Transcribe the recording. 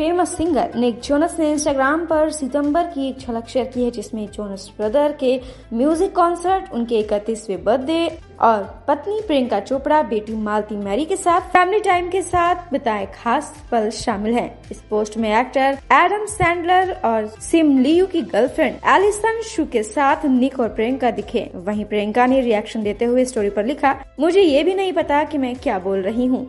Famous singer Nick Jonas ने Instagram पर सितंबर की एक झलक शेयर की है, जिसमें जोनस ब्रदर के म्यूज़िक कॉन्सर्ट उनके इकतीसवे बर्थडे और पत्नी प्रियंका चोपड़ा, बेटी मालती मैरी के साथ फैमिली टाइम के साथ बिताए खास पल शामिल हैं। इस पोस्ट में एक्टर एडम सैंडलर और सिम लियू की गर्लफ्रेंड एलिसन शू के साथ निक और प्रियंका दिखे वहीं प्रियंका ने रिएक्शन देते हुए स्टोरी पर लिखा, मुझे ये भी नहीं पता कि मैं क्या बोल रही हूँ